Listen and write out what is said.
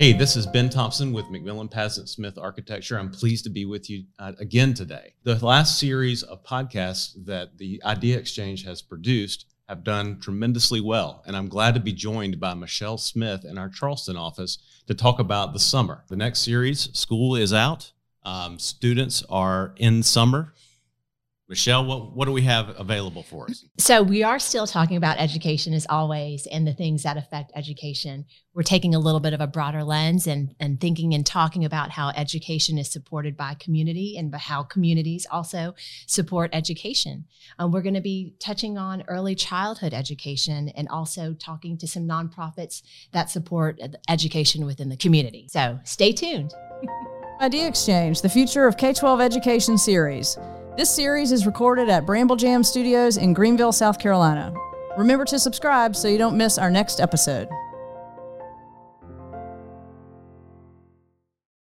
Hey, this is Ben Thompson with McMillan Pazant Smith Architecture. I'm pleased to be with you uh, again today. The last series of podcasts that the Idea Exchange has produced have done tremendously well, and I'm glad to be joined by Michelle Smyth in our Charleston office to talk about the summer. The next series, School is Out. Um, students are in summer Michelle, what, what do we have available for us? So, we are still talking about education as always and the things that affect education. We're taking a little bit of a broader lens and, and thinking and talking about how education is supported by community and how communities also support education. Um, we're going to be touching on early childhood education and also talking to some nonprofits that support education within the community. So, stay tuned. Idea Exchange, the Future of K 12 Education series. This series is recorded at Bramble Jam Studios in Greenville, South Carolina. Remember to subscribe so you don't miss our next episode.